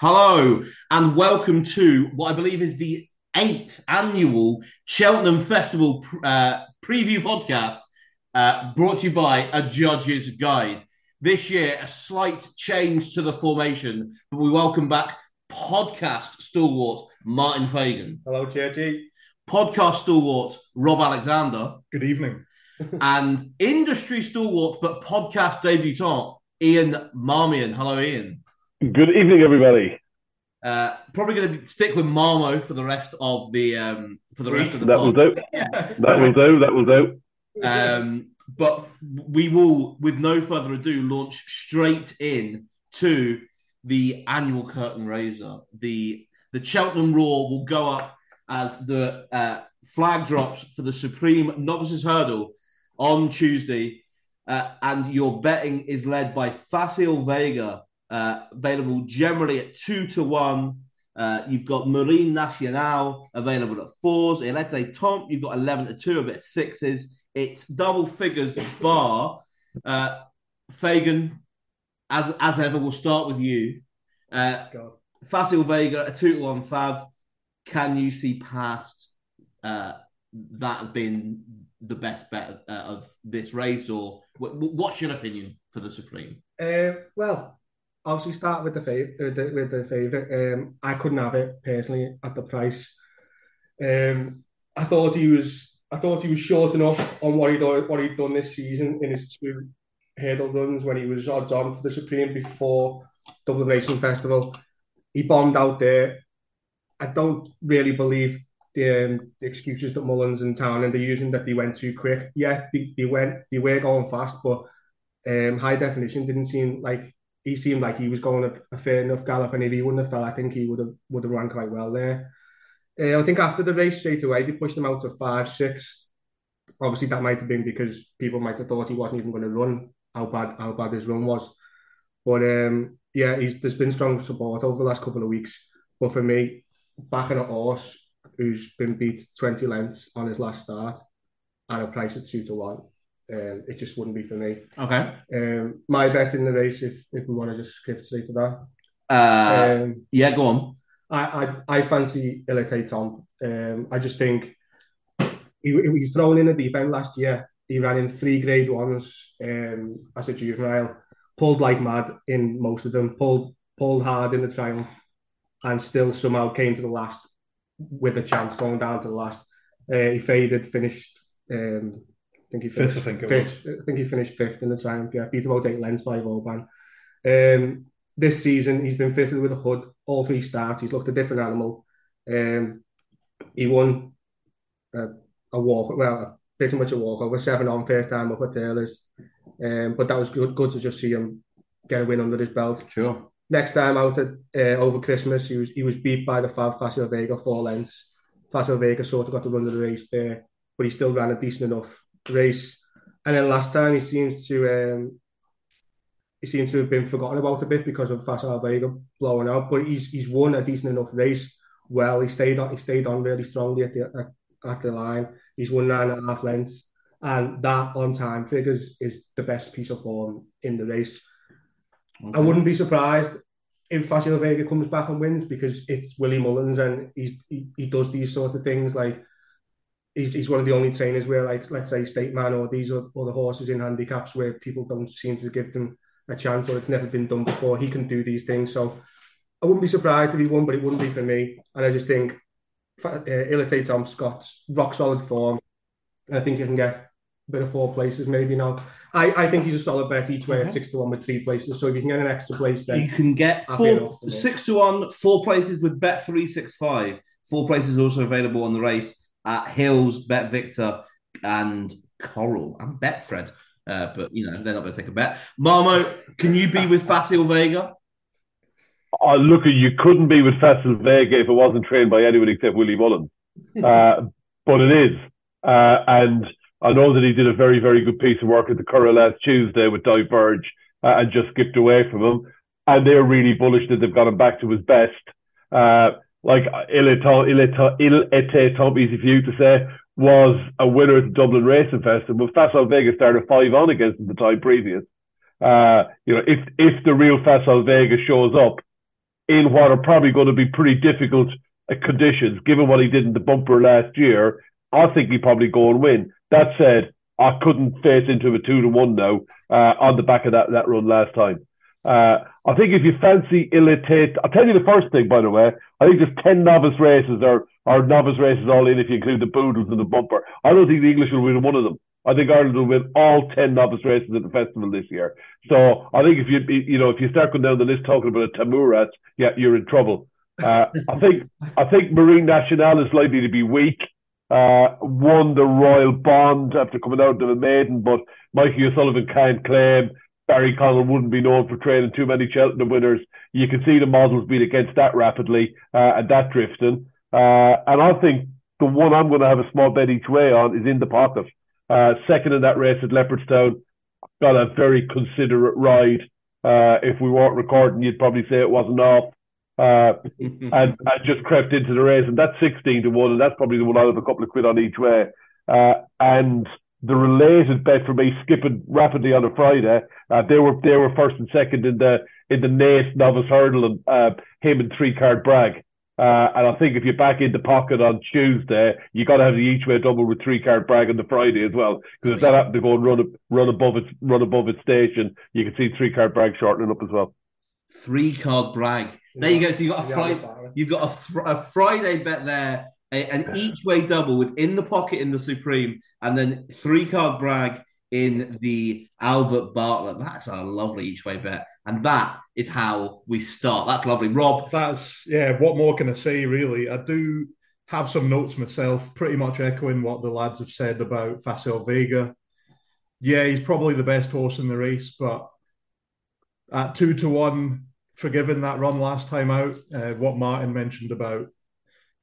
Hello, and welcome to what I believe is the eighth annual Cheltenham Festival uh, preview podcast uh, brought to you by A Judge's Guide. This year, a slight change to the formation, but we welcome back podcast stalwart Martin Fagan, Hello, JG. podcast stalwart Rob Alexander, Good evening. and industry stalwart but podcast debutant Ian Marmion. Hello, Ian. Good evening, everybody. Uh, probably going to stick with Marmo for the rest of the um, for the rest of the That will pod. do. That will do. That will do. Um, but we will, with no further ado, launch straight in to the annual curtain raiser. The the Cheltenham Roar will go up as the uh, flag drops for the Supreme Novices Hurdle on Tuesday, uh, and your betting is led by Facile Vega, uh, available generally at two to one. Uh, you've got Marine Nationale available at fours. Il Etait Temps, you've got 11 to two, a bit of sixes. It's double figures bar. Uh, Fagan, as as ever, we'll start with you. Uh, God. Facile Vega, a two to one fab. Can you see past uh, that being the best bet uh, of this race, or wh- wh- what's your opinion for the Supreme? Uh, well, obviously start with the fav- the, with the favorite. Um, I couldn't have it personally at the price. Um, I thought he was. I thought he was short enough on what he done, what he'd done this season in his two hurdle runs when he was odds on for the Supreme before Dublin Racing Festival. He bombed out there. I don't really believe the, um, the excuses that Mullins and town Townend are using that they went too quick. Yeah, they, they went they were going fast, but um, high definition didn't seem like he seemed like he was going a, a fair enough gallop, and if he wouldn't have fell, I think he would have would have ran quite well there. Uh, I think after the race straight away, they pushed him out to five six. Obviously, that might have been because people might have thought he wasn't even going to run. How bad how bad his run was, but um, yeah, there's been strong support over the last couple of weeks. But for me, backing a horse who's been beat twenty lengths on his last start at a price of two to one, um, it just wouldn't be for me. Okay. Um, my bet in the race, if if we want to just skip straight to that, Uh, um, yeah, go on. I, I I fancy Il Etait Temps. Um, I just think he, he was thrown in the deep end last year. He ran in three grade ones um, as a juvenile, pulled like mad in most of them, pulled pulled hard in the triumph, and still somehow came to the last with a chance going down to the last. Uh, he faded, finished. Um, think he Fifth, finished I think fifth. I think he finished fifth in the triumph. Yeah, beat about eight lengths by Vauban. Um, this season he's been fitted with a hood all three starts. He's looked a different animal. Um, he won a, a walk, well, pretty much a walk over seven on first time up at Taylor's. Um, but that was good, good to just see him get a win under his belt. Sure. Next time out at, uh, over Christmas, he was he was beat by the Fav Facile Vega four lengths. Facile Vega sort of got the run of the race there, but he still ran a decent enough race. And then last time he seems to um, he seems to have been forgotten about a bit because of Facile Vega blowing out. But he's he's won a decent enough race. Well, he stayed on he stayed on really strongly at the at, at the line. He's won nine and a half lengths, and that on time figures is the best piece of form in the race. I wouldn't be surprised if Facile Vega comes back and wins because it's Willie Mullins and he's he, he does these sorts of things like he's, he's one of the only trainers where like let's say State Man or these are other horses in handicaps where people don't seem to give them a chance or it's never been done before. He can do these things, so I wouldn't be surprised if he won, but it wouldn't be for me. And I just think uh, Il Etait Temps Scott's rock solid form. And I think you can get a bit of four places maybe now. I, I think he's a solid bet each way at six to one with three places. So if you can get an extra place, then You can get four, enough for me. six to one, four places with Bet three six five. Four places also available on the race at Hills, Bet Victor, and Coral and Betfred. Uh, but you know they're not going to take a bet. Marmo, can you be with Facile Vega? Oh, look, you couldn't be with Facile Vega if it wasn't trained by anyone except Willie Mullins. Uh, but it is. Uh, and I know that he did a very, very good piece of work at the Curragh last Tuesday with Diverge uh, and just skipped away from him. And they're really bullish that they've got him back to his best. Like Il Etait Temps, easy for you to say, was a winner at the Dublin Racing Festival. Facile Vega started five on against him the time previous. Uh, you know, if if the real Facile Vega shows up, in what are probably going to be pretty difficult uh, conditions, given what he did in the bumper last year, I think he probably go and win. That said, I couldn't face into a two to one now uh, on the back of that, that run last time. Uh, I think if you fancy Il Etait, I'll tell you the first thing, by the way. I think there's 10 novice races or, or novice races all in if you include the poodles and the bumper. I don't think the English will win one of them. I think Ireland will win all 10 novice races at the festival this year. So I think if you, you know, if you start going down the list talking about a Tamurat, yeah, you're in trouble. Uh, I think, I think Marine Nationale is likely to be weak. Uh, won the Royal Bond after coming out of a maiden, but Mikey O'Sullivan can't claim. Barry Connell wouldn't be known for training too many Cheltenham winners. You can see the models being against that rapidly uh, and that drifting. Uh, and I think the one I'm going to have a small bet each way on is in the pocket. Uh, second in that race at Leopardstown, got a very considerate ride. Uh, if we weren't recording, you'd probably say it wasn't off. Uh, and, and just crept into the race, and that's 16 to 1, and that's probably the one out of a couple of quid on each way. Uh, and the related bet for me skipping rapidly on a Friday, uh, they were they were first and second in the in the Naas novice hurdle, and uh, him and three card brag. Uh, and I think if you're back in the pocket on Tuesday, you got to have the each way double with three card brag on the Friday as well. Because if that happened to go and run run above its run above its station, you can see three card brag shortening up as well. Three card brag. There you go. So you got a Friday. You've got a, fr- a Friday bet there, a, an each way double within the pocket in the Supreme, and then three card brag in the Albert Bartlett. That's a lovely each way bet. And that is how we start. That's lovely. Rob. That's, yeah, what more can I say, really? I do have some notes myself, pretty much echoing what the lads have said about Facile Vega. Yeah, he's probably the best horse in the race, but at two to one, forgiven that run last time out, uh, what Martin mentioned about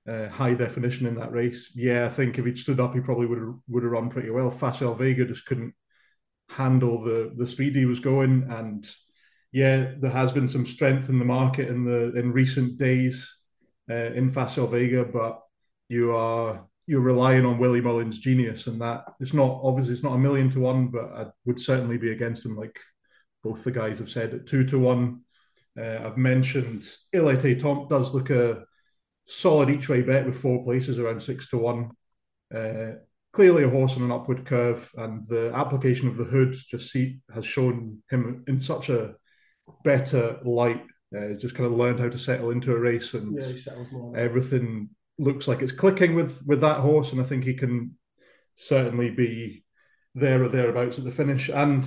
uh, high definition in that race. Yeah, I think if he'd stood up, he probably would have would have run pretty well. Facile Vega just couldn't handle the the speed he was going, and yeah, there has been some strength in the market in the in recent days uh, in Facile Vega, but you are you're relying on Willie Mullins' genius, and that it's not obviously it's not a million to one, but I would certainly be against him. Like both the guys have said, at two to one. Uh, I've mentioned Il Etait Temps does look a solid each way bet with four places around six to one. Uh, clearly a horse on an upward curve, and the application of the hood just see, has shown him in such a better light. Uh, just kind of learned how to settle into a race, and Yeah, everything looks like it's clicking with with that horse, and I think he can certainly be there or thereabouts at the finish. And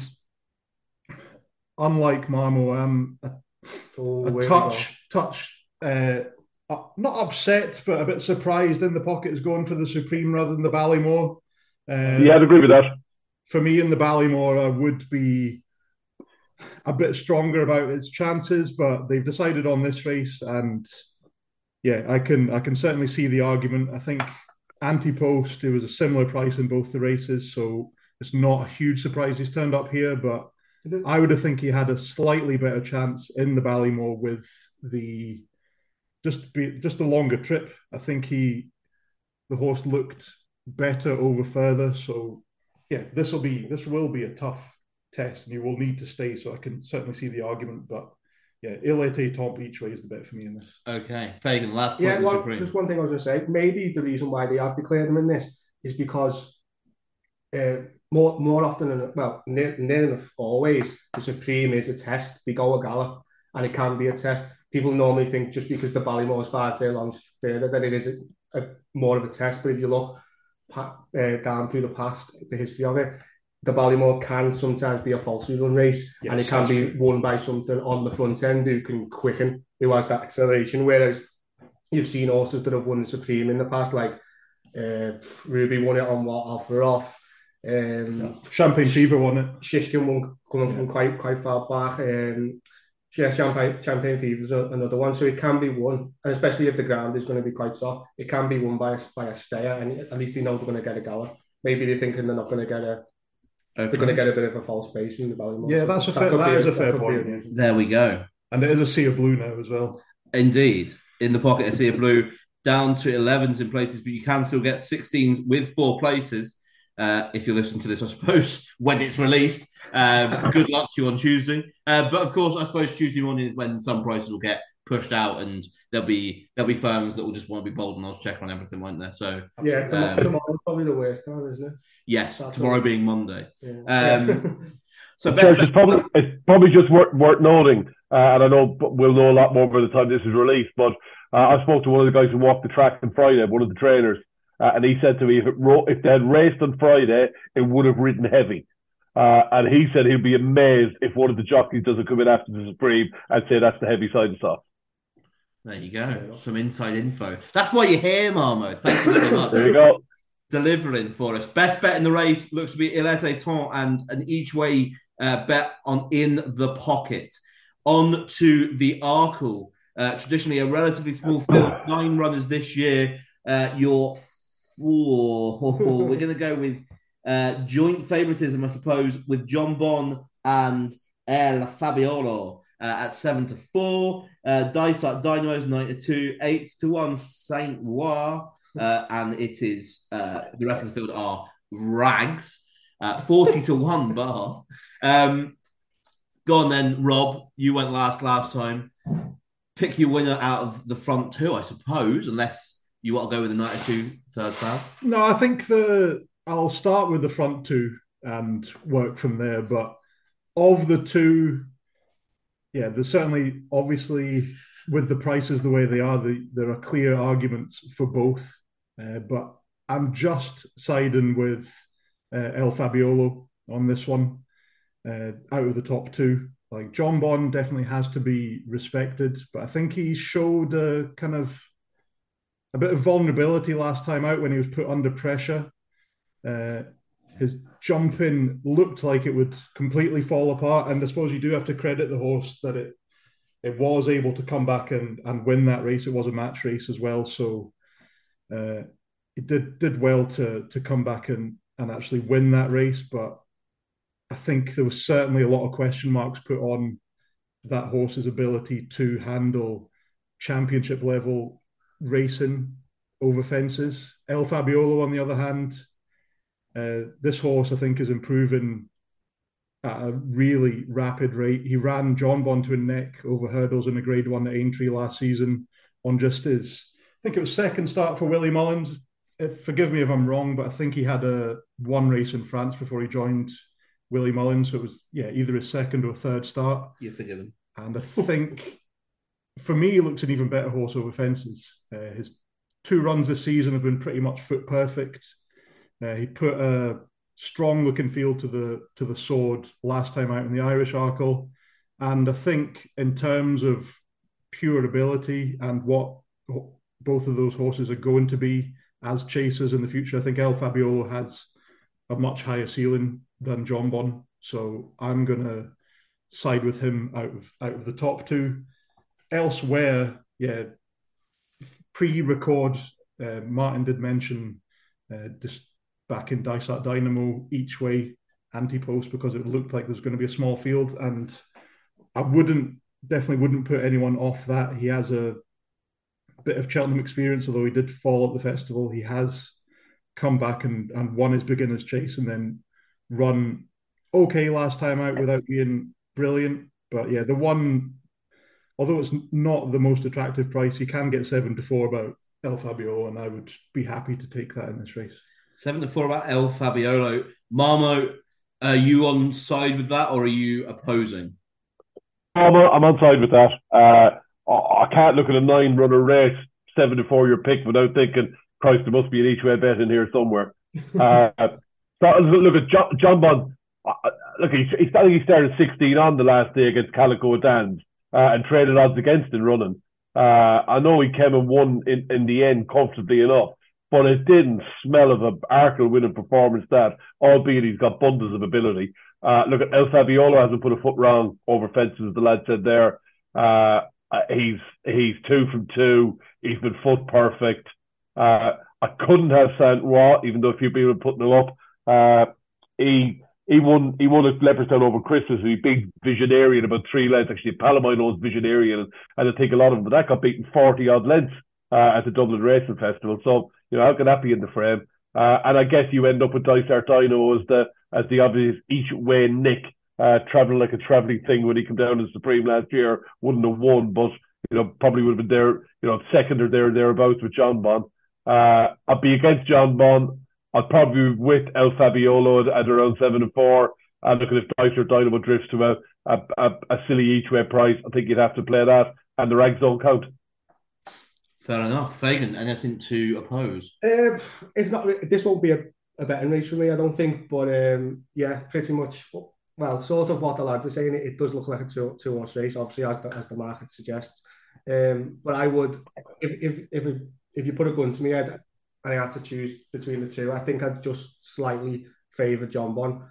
unlike Marmo, I'm a, Oh, a touch touch uh, uh, not upset, but a bit surprised in the pocket is going for the Supreme rather than the Ballymore. Uh, Yeah, I'd agree with that. for me in the Ballymore, I would be a bit stronger about its chances, but they've decided on this race, and yeah, I can I can certainly see the argument. I think anti-post it was a similar price in both the races, so it's not a huge surprise he's turned up here, but I would have think he had a slightly better chance in the Ballymore with the just be just a longer trip. I think he the horse looked better over further, so yeah, this will be this will be a tough test, and you will need to stay. So I can certainly see the argument, but yeah, Il Etait Temps each way is the bet for me in this. Okay, Fagan, last point Yeah, in the well, Supreme. just one thing I was going to say. Maybe the reason why they have declared him in this is because uh, more more often than well, near, near enough always, the Supreme is a test. They go a gala, and it can be a test. People normally think just because the Ballymore is five furlongs further that it is a, a, more of a test. But if you look pa- uh, down through the past, the history of it, the Ballymore can sometimes be a falsely run race, and it can be won by something on the front end who can quicken, who has that acceleration. Whereas you've seen horses that have won the Supreme in the past, like uh, Ruby won it on what offer off. Um, Champagne Fever won it. Shishkin won coming from quite quite far back. Um, yeah, Champagne Champagne Fever is another one, so it can be won, and especially if the ground is going to be quite soft, it can be won by a, by a stayer, and at least they know they're going to get a gallop. Maybe they're thinking they're not going to get a they're going to get a bit of a false base in the Ballymore. Yeah, So that's a that fair- could that be is a fair point, reason. There we go. And there is a sea of blue now as well. Indeed. In the pocket, I see a blue down to 11s in places, but you can still get 16s with four places. Uh, if you listen to this, I suppose, when it's released. Um, good luck to you on Tuesday. Uh, but of course, I suppose Tuesday morning is when some prices will get pushed out, and there'll be there'll be firms that will just want to be bold and odds check on everything, won't there? So Yeah, tomorrow, Um, tomorrow's probably the worst time, isn't it? yes, That's tomorrow all. being Monday. Yeah. Um, So Church, best it's probably it's probably just worth worth noting, uh, and I know we'll know a lot more by the time this is released. But uh, I spoke to one of the guys who walked the track on Friday, one of the trainers, uh, and he said to me if it ro- if they had raced on Friday, it would have ridden heavy. Uh, and he said he'd be amazed if one of the jockeys doesn't come in after the Supreme and say that's the heavy side of stuff. there you go, some inside info. That's why you're here, Marmo. Thank you very much. There you go. delivering for us. Best bet in the race looks to be Il Temps and an each way uh, bet on in the pocket. On to the Arkle. Uh, traditionally a relatively small field, nine runners this year. Uh, your We're going to go with uh, joint favoritism, I suppose, with Jonbon and El Fabiolo uh, at seven to four. Uh, Dysart Dynamo's nine to two, eight to one Saint Roi, uh, and it is uh, the rest of the field are rags, uh, forty to one bar. Um, go on then, Rob. You went last last time. Pick your winner out of the front two, I suppose, unless you want to go with the ninety-two third cloud. No, I think the I'll start with the front two and work from there. But of the two, yeah, there's certainly obviously with the prices the way they are, the, there are clear arguments for both. Uh, but I'm just siding with uh, El Fabiolo on this one. Uh, out of the top two, like Jonbon definitely has to be respected, but I think he showed a kind of a bit of vulnerability last time out when he was put under pressure. Uh, his jumping looked like it would completely fall apart, and I suppose you do have to credit the horse that it it was able to come back and and win that race. It was a match race as well, so uh, it did did well to to come back and and actually win that race. But I think there was certainly a lot of question marks put on that horse's ability to handle championship level racing over fences. El Fabiolo, on the other hand, uh, this horse I think is improving at a really rapid rate. He ran Jonbon to a neck over hurdles in a Grade One at Aintree last season on just his, I think it was second start for Willie Mullins. If, forgive me if I'm wrong, but I think he had a one race in France before he joined Willie Mullins. So it was yeah either his second or third start. You're forgiven. And I think for me, he looks an even better horse over fences. Uh, his two runs this season have been pretty much foot perfect. Uh, he put a strong looking field to the to the sword last time out in the Irish Arkle, and I think in terms of pure ability and what both of those horses are going to be as chasers in the future, I think El Fabiolo has a much higher ceiling than Jonbon. So I'm gonna side with him out of out of the top two. Elsewhere, yeah, pre-record, uh, Martin did mention uh, this back in Dysart Dynamo each way anti-post because it looked like there's going to be a small field, and I wouldn't definitely wouldn't put anyone off that. He has a bit of Cheltenham experience, although he did fall at the festival. He has come back and, and won his beginner's chase and then run okay last time out without being brilliant. But yeah, the one, although it's not the most attractive price, you can get seven to four about El Fabio, and I would be happy to take that in this race. Seven to four about El Fabiolo. Marmo, are you on side with that or are you opposing? I'm on, I'm on side with that. Uh, I I can't look at a nine runner race, seven to four your pick without thinking, Christ, there must be an each way bet in here somewhere. uh, so, look at John, Jonbon. Uh, look, he, he, I think he started 16 on the last day against Calico Dans uh, and traded odds against in running. Uh, I know he came and won in, in the end comfortably enough, but it didn't smell of an Arkle winning performance that, albeit he's got bundles of ability. Uh, look at El Fabiolo hasn't put a foot wrong over fences, as the lad said there. Uh, he's he's two from two. He's been foot perfect. Uh, I couldn't have Saint Roi, even though a few people were putting him up. Uh, he he won he won at Leopardstown over Christmas. He big visionarian about three lengths. Actually, Palomino's visionarian, and, and I think a lot of them. But that got beaten forty odd lengths uh, at the Dublin Racing Festival. So you know how can that be in the frame? Uh, and I guess you end up with Dysart Dino as the as the obvious each way Nick uh, traveling like a traveling thing when he came down to Supreme last year wouldn't have won, but you know, probably would have been there, you know, second or there thereabouts with Jonbon. Uh, I'd be against Jonbon. I'd probably be with El Fabiolo at, at around seven and four. And looking if Dysart Dynamo drifts to a, a, a, a silly each way price, I think you'd have to play that, and the rags don't count. Fair enough. Fagan, anything to oppose? Uh, it's not. This won't be a, a betting race for me, I don't think. But um, yeah, pretty much. Well, sort of what the lads are saying. It, it does look like a two two horse race, obviously, as the, as the market suggests. Um, but I would, if if if if you put a gun to me head and I had to choose between the two, I think I'd just slightly favour Jonbon.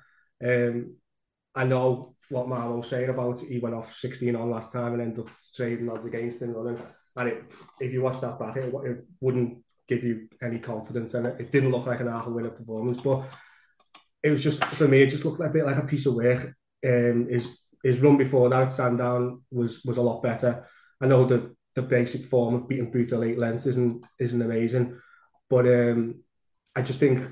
Um, I know what Marmo's saying about he went off 16 on last time and ended up trading odds against him running. And it, if you watch that back, it, it wouldn't give you any confidence. And it, it didn't look like an Arkle winner performance, but it was just for me. It just looked a bit like a piece of work. Um, his his run before that at Sandown was was a lot better. I know the the basic form of beating Buta late lengths isn't isn't amazing, but um, I just think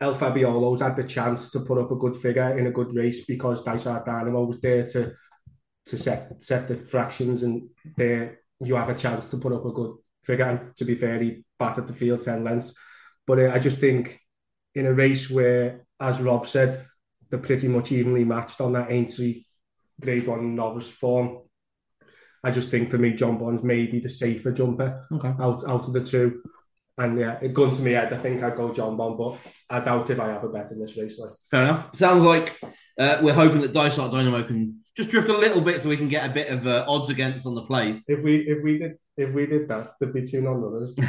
El Fabiolo's had the chance to put up a good figure in a good race because Dysart Dynamo was there to to set set the fractions and there you have a chance to put up a good figure. And to be fair, he battered the field 10 lengths. But uh, I just think in a race where, as Rob said, they're pretty much evenly matched on that Aintree grade one novice form. I just think for me, Jonbon's maybe the safer jumper Okay. out, out of the two. And yeah, it gun to me head, I think I'd go Jonbon, but I doubt if I have a bet in this race. Like. Fair enough. Sounds like uh, we're hoping that Dysart Dynamo can just drift a little bit so we can get a bit of uh, odds against on the place. If we if we did if we did that, there'd be two non-runners, two,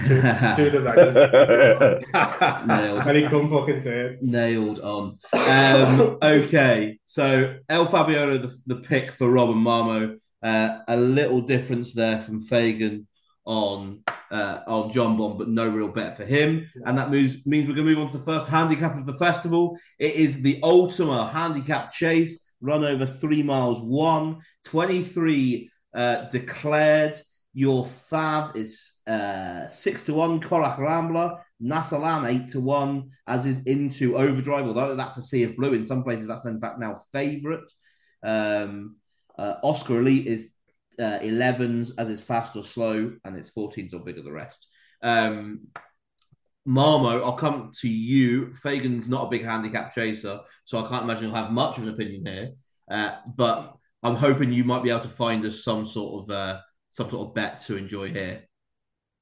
two the right, Nailed. and he come fucking third. Nailed on. Um, okay, so El Fabiolo, the, the pick for Rob and Marmo. Uh, a little difference there from Fagan on uh, on Jonbon, but no real bet for him. And that moves means we're going to move on to the first handicap of the festival. It is the Ultima Handicap Chase, run over three miles, one, 23 uh, declared. Your Fab is uh, six to one, Corach Rambler, Nassalam eight to one, as is into Overdrive, although that's a sea of blue. In some places, that's in fact now favourite. Um, uh, Oscar Elite is uh, 11s as it's fast or slow, and it's 14s or bigger the rest. Um, Marmo, I'll come to you. Fagan's not a big handicap chaser, so I can't imagine he'll have much of an opinion here. Uh, but I'm hoping you might be able to find us some sort of uh, some sort of bet to enjoy here.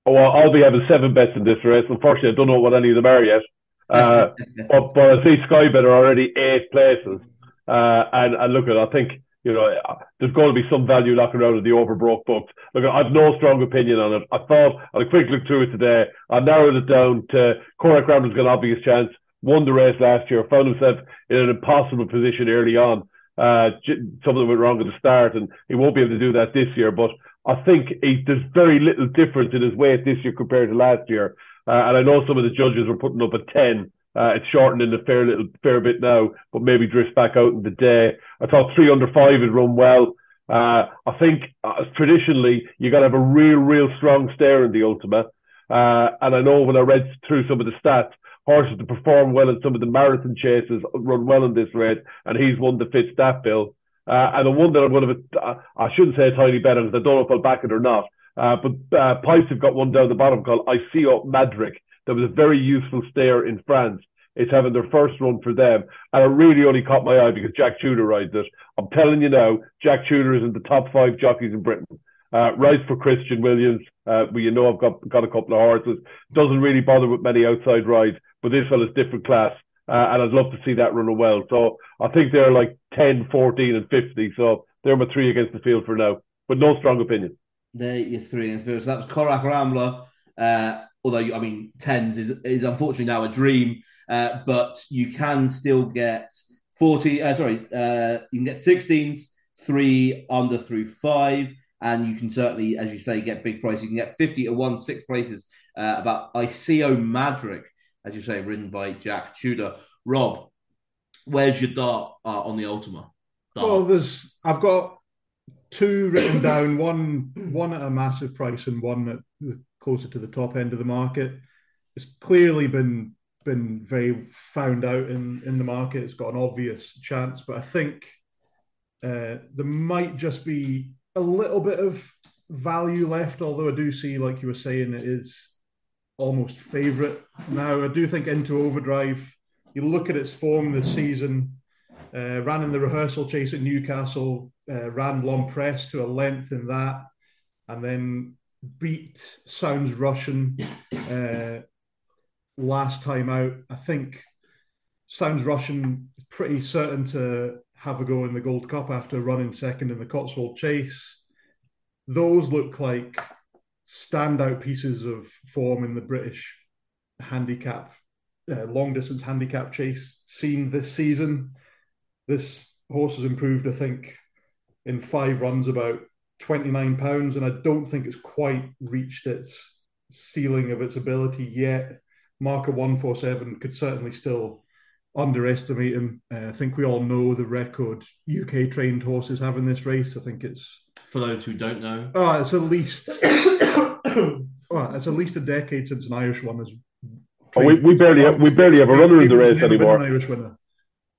Oh, well, I'll be having seven bets in this race. Unfortunately, I don't know what any of them are yet. Uh, but, but I see Sky Bet are already eight places. Uh, and, and look at I think, you know, there's going to be some value knocking around in the overbroke books. Look, I've no strong opinion on it. I thought, had a quick look through it today. I narrowed it down to Corach Rambler's got an obvious chance. Won the race last year, found himself in an impossible position early on. Uh, something went wrong at the start, and he won't be able to do that this year. But I think he, there's very little difference in his weight this year compared to last year. Uh, and I know some of the judges were putting up a 10. Uh, it's shortened in a fair little fair bit now, but maybe drifts back out in the day. I thought three under five had run well. Uh, I think uh, traditionally you got to have a real, real strong stare in the Ultima. Uh, and I know when I read through some of the stats, horses that perform well in some of the marathon chases run well in this race, and he's one that fits that bill. Uh, and the one that I'm going to, uh, I shouldn't say a tiny bet on because I don't know if I'll back it or not. Uh, but uh, Pipes have got one down the bottom called I See Up Madric. That was a very useful stayer in France. It's having their first run for them. And it really only caught my eye because Jack Tudor rides it. I'm telling you now, Jack Tudor is in the top five jockeys in Britain. Uh, rides for Christian Williams. Uh, you know I've got, got a couple of horses. Doesn't really bother with many outside rides, but this fella's different class. Uh, and I'd love to see that run well. So I think they're like 10, 14, and 50. So they're my three against the field for now, but no strong opinion. There, your three against the field. So that was Corach Rambler. Uh, although, I mean, tens is, is unfortunately now a dream, uh, but you can still get 40, uh, sorry, uh, you can get 16s, Threeunderthrufive. And you can certainly, as you say, get big price. You can get 50 to one, six places uh, about ICO Madric as you say, written by Jack Tudor. Rob, where's your dart uh, on the Ultima? Dart. Well, there's I've got two written down. One one at a massive price and one at the, closer to the top end of the market. It's clearly been been very found out in in the market. It's got an obvious chance, but I think uh, there might just be a little bit of value left, although I do see, like you were saying, it is almost favourite now. I do think into overdrive. You look at its form this season. Uh, ran in the rehearsal chase at Newcastle, uh, ran long press to a length in that, and then beat Sounds Russian uh, last time out. I think Sounds Russian pretty certain to have a go in the Gold Cup after running second in the Cotswold Chase. Those look like standout pieces of form in the British handicap, uh, long distance handicap chase scene this season. This horse has improved, I think, in five runs about 29 pounds, and I don't think it's quite reached its ceiling of its ability yet. Marker 147 could certainly still underestimate him. Uh, I think we all know the record UK trained horses have in this race. I think it's For those who don't know, oh, it's at least oh, it's at least a decade since an Irish one has. Oh, we, we barely have, we barely have a runner in the race anymore. An Irish winner.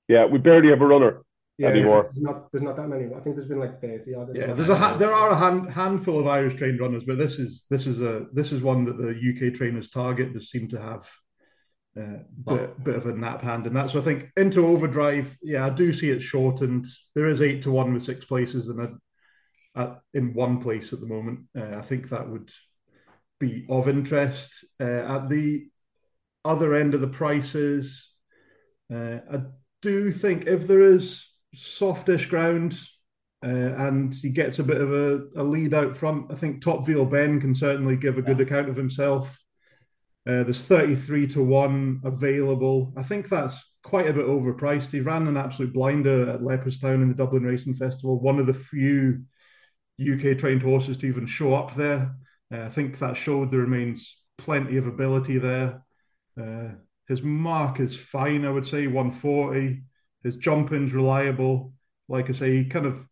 Yeah, we barely have a runner. Anymore. There's not, there's not that many. I think there's been like 30 odd. Yeah, there's a ha- there are a hand, handful of Irish trained runners, but this is this is a this is one that the UK trainers target just seem to have uh, bit, bit of a nap hand in that. So I think into overdrive, yeah, I do see it shortened. There is eight to one with six places, and a, at, in one place at the moment. Uh, I think that would be of interest. Uh, at the other end of the prices, uh, I do think if there is softish ground uh, and he gets a bit of a, a lead out front, I think Top Ville Ben can certainly give a good account of himself. Uh, there's 33 to 1 available. I think that's quite a bit overpriced. He ran an absolute blinder at Leopardstown in the Dublin Racing Festival, one of the few UK trained horses to even show up there. Uh, I think that showed there remains plenty of ability there. Uh, his mark is fine, I would say, 140. His jumping's reliable. Like I say, he kind of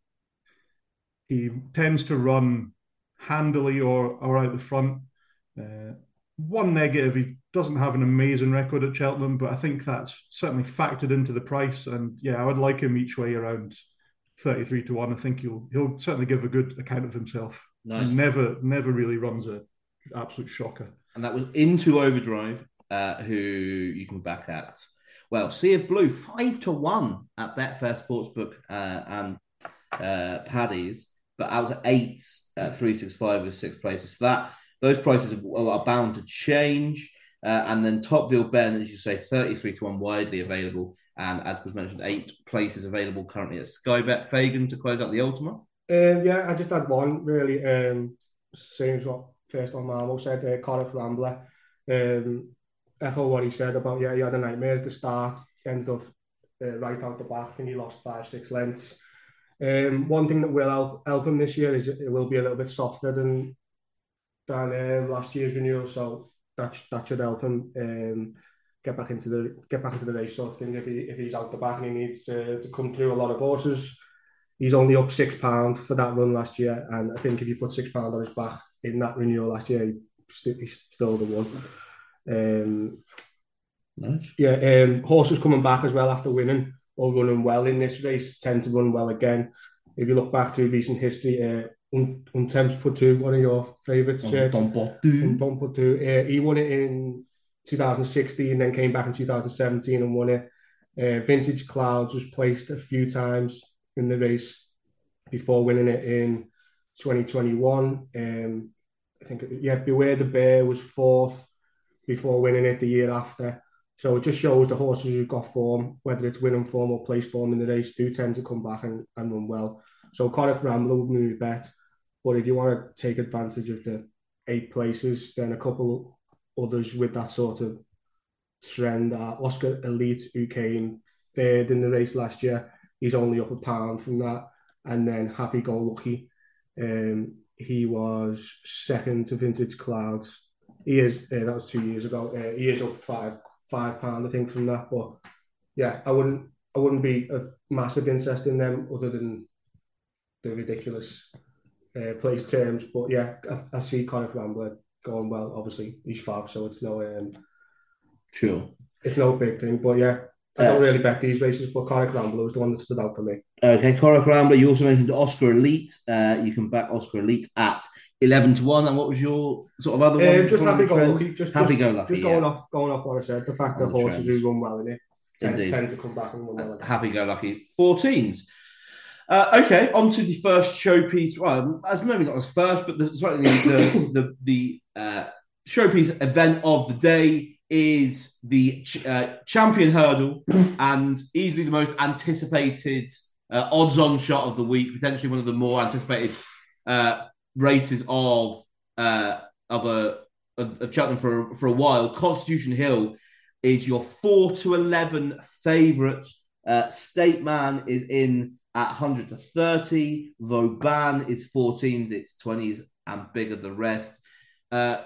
he tends to run handily or or out the front. Uh, one negative, he doesn't have an amazing record at Cheltenham, but I think that's certainly factored into the price. And yeah, I would like him each way around 33 to 1. I think he'll he'll certainly give a good account of himself. nice. Never never really runs a absolute shocker. and that was into overdrive, uh, who you can back at. Well, Sea of Blue five to one at Betfair Sportsbook uh, and uh, Paddy's, but out to eight at three six five with six places. So that those prices are, bound to change. Uh, and then Topville Ben, as you say, thirty three to one widely available, and as was mentioned, eight places available currently at Skybet. Fagan to close out the Ultima. Um, yeah, I just had one really. Um, same as what first on Marmo said, uh, Corach Rambler. Um, echo what he said about yeah, he had a nightmare at the start. Ended up uh, right out the back and he lost five, six lengths. Um, one thing that will help, help him this year is it will be a little bit softer than than um, last year's renewal, so that that should help him um, get back into the get back into the race sort of thing. If he if he's out the back and he needs uh, to come through a lot of horses, he's only up six pound for that run last year, and I think if you put six pound on his back in that renewal last year, he st- he's still the one. Um, Nice. yeah, um, horses coming back as well after winning or running well in this race tend to run well again. If you look back through recent history, uh, Un- Untemps put two, one of your favourites, Church. Put two. Uh, he won it in 2016, then came back in 2017 and won it. Uh, Vintage Clouds was placed a few times in the race before winning it in 2021. Um, I think, yeah, Beware the Bear was fourth before winning it the year after. So it just shows the horses who've got form, whether it's winning form or place form in the race, do tend to come back and, and run well. So Corach Rambler would be my bet. But if you want to take advantage of the eight places, then a couple others with that sort of trend are Oscar Elite, who came third in the race last year. He's only up a pound from that. And then Happy Go Lucky. Um, he was second to Vintage Clouds. He is, uh, that was two years ago. Uh, he is up five five pound, I think, from that. But yeah, I wouldn't I wouldn't be of massive interest in them other than the ridiculous uh, place terms. But yeah, I, I see Corach Rambler going well. Obviously, he's five, so it's no um, Sure. it's no big thing. But yeah, I don't really bet these races. But Corach Rambler was the one that stood out for me. Okay, Corach Rambler. You also mentioned Oscar Elite. Uh, you can bet Oscar Elite at eleven to one. And what was your sort of other one? Um, just happy go lucky. Just, Happy just, go lucky. just going yeah. off going off what I said. The fact that the horses trends. who run well in it tend, tend to come back and run well. again. Happy go lucky 14s. Uh, okay, on to the first showpiece. Well, as maybe not as first, but the, certainly the the the uh, showpiece event of the day is the ch- uh, champion hurdle and easily the most anticipated uh, odds-on shot of the week. Potentially one of the more anticipated uh, races of uh, of a of, of Cheltenham for for a while. Constitution Hill is your four to eleven favourite. Uh, State Man is in at 100 to 30. Vauban is 14s, it's 20s, and bigger the rest. Uh,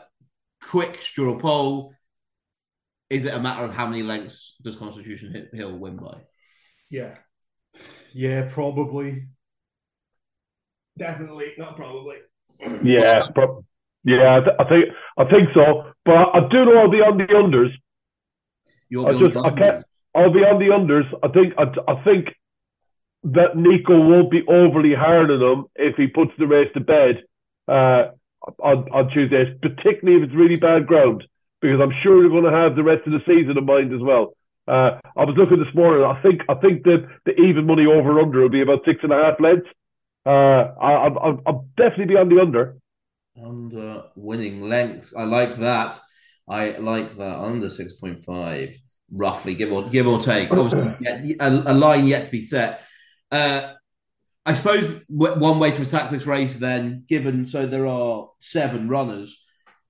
quick straw poll. Is it a matter of how many lengths does Constitution Hill win by? Yeah, Yeah, probably. definitely, not probably. Yeah, pro- yeah, I, th- I think I think so. But I do know I'll be on the unders. You'll I just- I can't- I'll be on the unders. I think I, I think that Nico won't be overly hard on him if he puts the race to bed uh, on, on Tuesday, particularly if it's really bad ground, because I'm sure they're going to have the rest of the season in mind as well. Uh, I was looking this morning. I think I think that the even money over under will be about six and a half lengths. Uh, I, I'll, I'll, I'll definitely be on the under. Under winning lengths. I like that. I like that. Under 6.5, roughly, give or give or take. Obviously, yet- a, a line yet to be set. Uh, I suppose w- one way to attack this race, then, given so there are seven runners,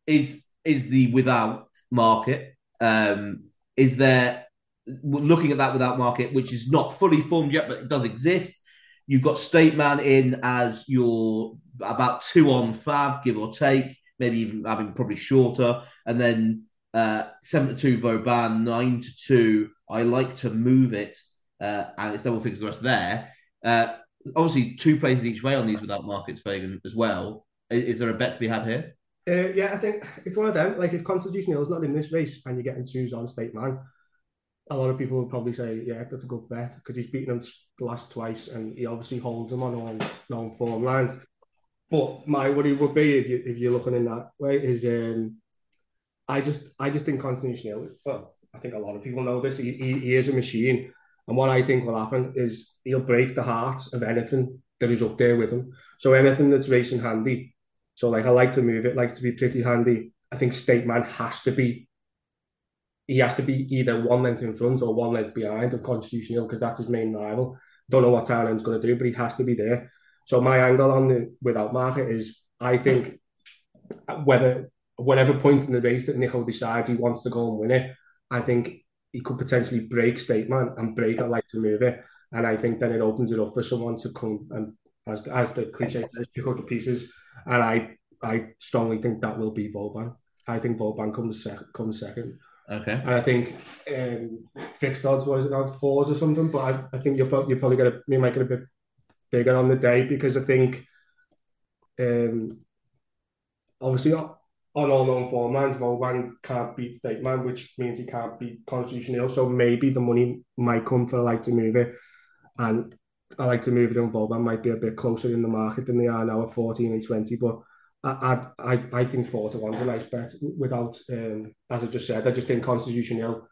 is is the without market. Um, is there looking at that without market, which is not fully formed yet, but it does exist. You've got State Man in as your about two on Fav, give or take, maybe even having probably shorter, and then uh, seven to two Vauban, nine to two. I like to move it, uh, and it's double figures the rest there. Uh, obviously, two places each way on these without markets, Fagan as well. Is, is there a bet to be had here? Uh, yeah, I think it's one of them. Like if Constitution Hill's not in this race and you're getting twos on State Man, a lot of people would probably say, yeah, that's a good bet because he's beaten them the last twice and he obviously holds them on all long form lines. But my worry would be if you if you're looking in that way is um, I just I just think Constitution Hill. Well, I think a lot of people know this. He, he, he is a machine, and what I think will happen is he'll break the heart of anything that is up there with him. So anything that's racing handy. So like I like to move it, like to be pretty handy. I think State Man has to be. He has to be either one length in front or one length behind of Constitution Hill because that's his main rival. Don't know what Thailand's going to do, but he has to be there. So my angle on the without market is I think whether whatever point in the race that Nico decides he wants to go and win it, I think he could potentially break State Man and break I like to move it. And I think then it opens it up for someone to come and as as the cliche says, pick up the pieces. And I I strongly think that will be Vauban. I think Vauban comes second comes second. Okay. And I think um, fixed odds was it on fours or something, but I, I think you're, you're probably gonna you might get a bit bigger on the day because I think um, obviously on on all known form lines, Vauban can't beat State Man, which means he can't beat Constitution Hill. So maybe the money might come for like to move it. And I like to move it and Vauban might be a bit closer in the market than they are now at 14 and 20. But I I, I, I think four to one's a nice bet without um, as I just said, I just think Constitution Hill